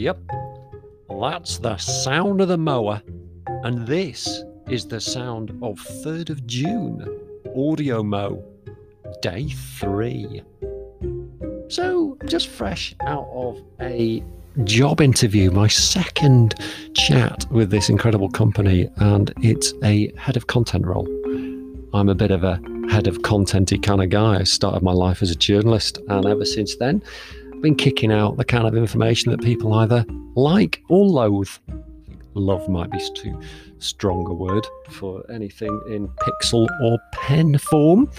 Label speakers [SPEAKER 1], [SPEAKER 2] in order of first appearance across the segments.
[SPEAKER 1] Yep, that's the sound of the mower, and this is the sound of 3rd of June, Audio Mo, day three. So, just fresh out of a job interview, my second chat with this incredible company, and it's a head of content role. I'm a bit of a head of contenty kind of guy. I started my life as a journalist, and ever since then, been kicking out the kind of information that people either like or loathe. Love might be too strong a word for anything in pixel or pen form.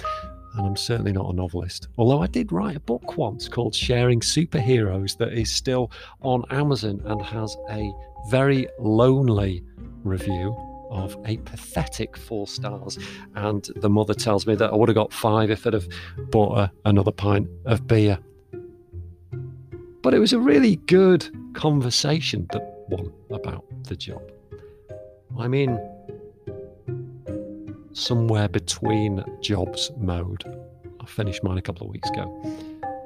[SPEAKER 1] And I'm certainly not a novelist. Although I did write a book once called Sharing Superheroes that is still on Amazon and has a very lonely review of a pathetic four stars. And the mother tells me that I would have got five if I'd have bought her another pint of beer. But it was a really good conversation, that one about the job. I'm in somewhere between jobs mode. I finished mine a couple of weeks ago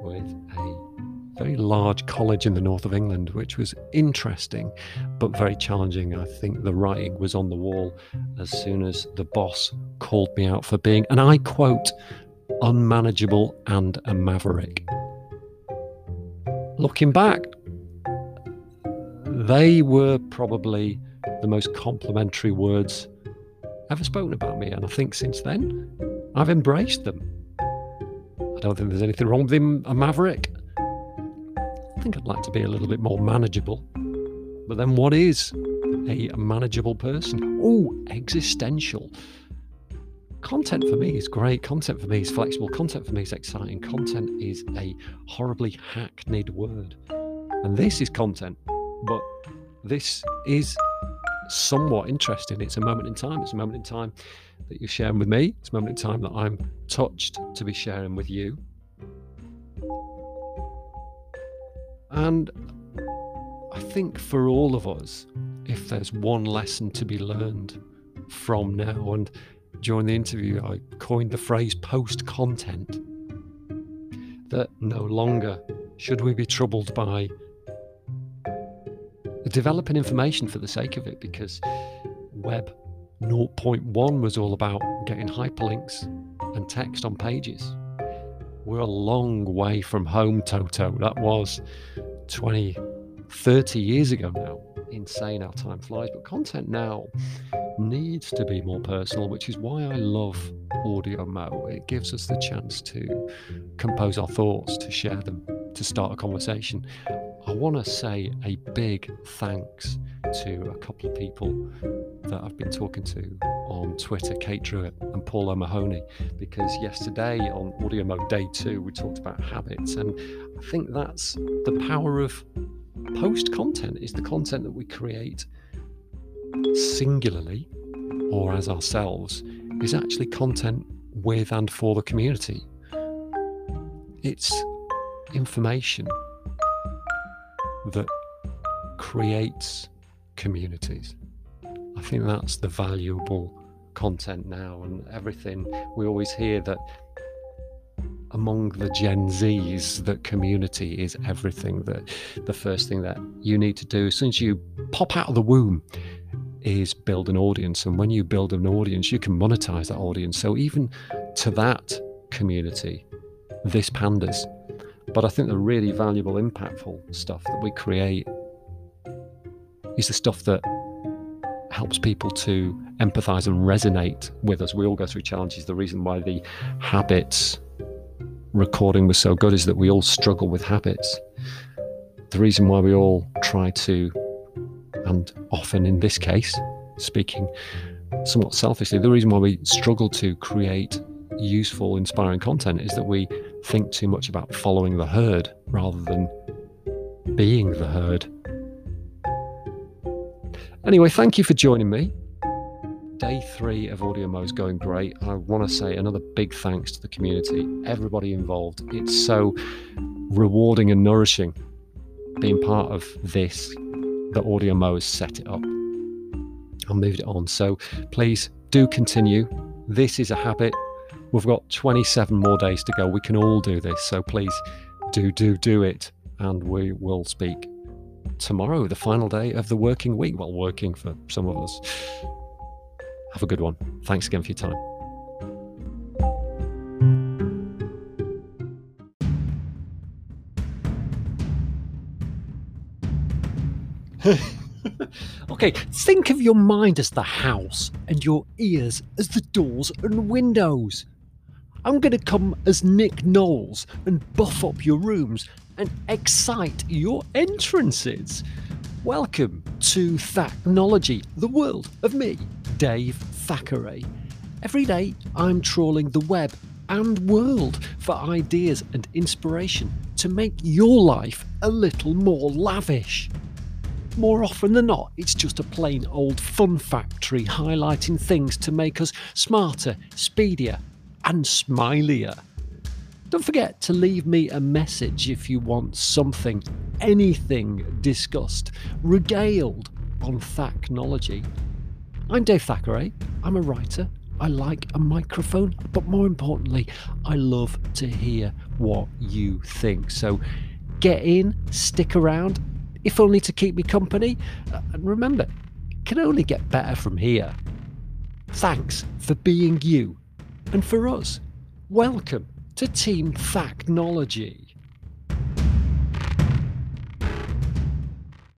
[SPEAKER 1] with a very large college in the north of England, which was interesting but very challenging. I think the writing was on the wall as soon as the boss called me out for being, and I quote, unmanageable and a maverick. Looking back, they were probably the most complimentary words ever spoken about me. And I think since then, I've embraced them. I don't think there's anything wrong with him, a maverick. I think I'd like to be a little bit more manageable. But then, what is a manageable person? Oh, existential. Content for me is great. Content for me is flexible. Content for me is exciting. Content is a horribly hackneyed word. And this is content, but this is somewhat interesting. It's a moment in time. It's a moment in time that you're sharing with me. It's a moment in time that I'm touched to be sharing with you. And I think for all of us, if there's one lesson to be learned from now, and during the interview, I coined the phrase post content, that no longer should we be troubled by developing information for the sake of it because Web 0.1 was all about getting hyperlinks and text on pages. We're a long way from home, Toto. That was 20, 30 years ago now. Insane how time flies. But content now needs to be more personal, which is why I love Audio Mo. It gives us the chance to compose our thoughts, to share them, to start a conversation. I want to say a big thanks to a couple of people that I've been talking to on Twitter, Kate Druitt and Paul O'Mahony, because yesterday on Audio Mo Day 2, we talked about habits. And I think that's the power of post content is the content that we create singularly or as ourselves is actually content with and for the community. It's information that creates communities. I think that's the valuable content now, and everything we always hear that among the Gen Zs, that community is everything. That the first thing that you need to do since you pop out of the womb is build an audience, and when you build an audience, you can monetize that audience. So even to that community, this pandas but I think the really valuable, impactful stuff that we create is the stuff that helps people to empathize and resonate with us. We all go through challenges. The reason why the habits recording was so good is that we all struggle with habits. The reason why we all try to, and often in this case, speaking somewhat selfishly, the reason why we struggle to create useful, inspiring content is that we think too much about following the herd rather than being the herd. Anyway, thank you for joining me. Day three of Audio Mo is going great. I want to say another big thanks to the community, everybody involved. It's so rewarding and nourishing being part of this that Audio Mo has set it up. I moved it on. So please do continue. This is a habit We've got 27 more days to go. We can all do this. So please do, do, do it. And we will speak tomorrow, the final day of the working week. Well, working for some of us. Have a good one. Thanks again for your time. okay, think of your mind as the house and your ears as the doors and windows. I'm going to come as Nick Knowles and buff up your rooms and excite your entrances. Welcome to Thacknology, the world of me, Dave Thackeray. Every day I'm trawling the web and world for ideas and inspiration to make your life a little more lavish. More often than not, it's just a plain old fun factory highlighting things to make us smarter, speedier, and smilier. Don't forget to leave me a message if you want something, anything discussed, regaled on Thacknology. I'm Dave Thackeray. I'm a writer. I like a microphone, but more importantly, I love to hear what you think. So get in, stick around, if only to keep me company. Uh, and remember, it can only get better from here. Thanks for being you. And for us, welcome to Team Thacknology.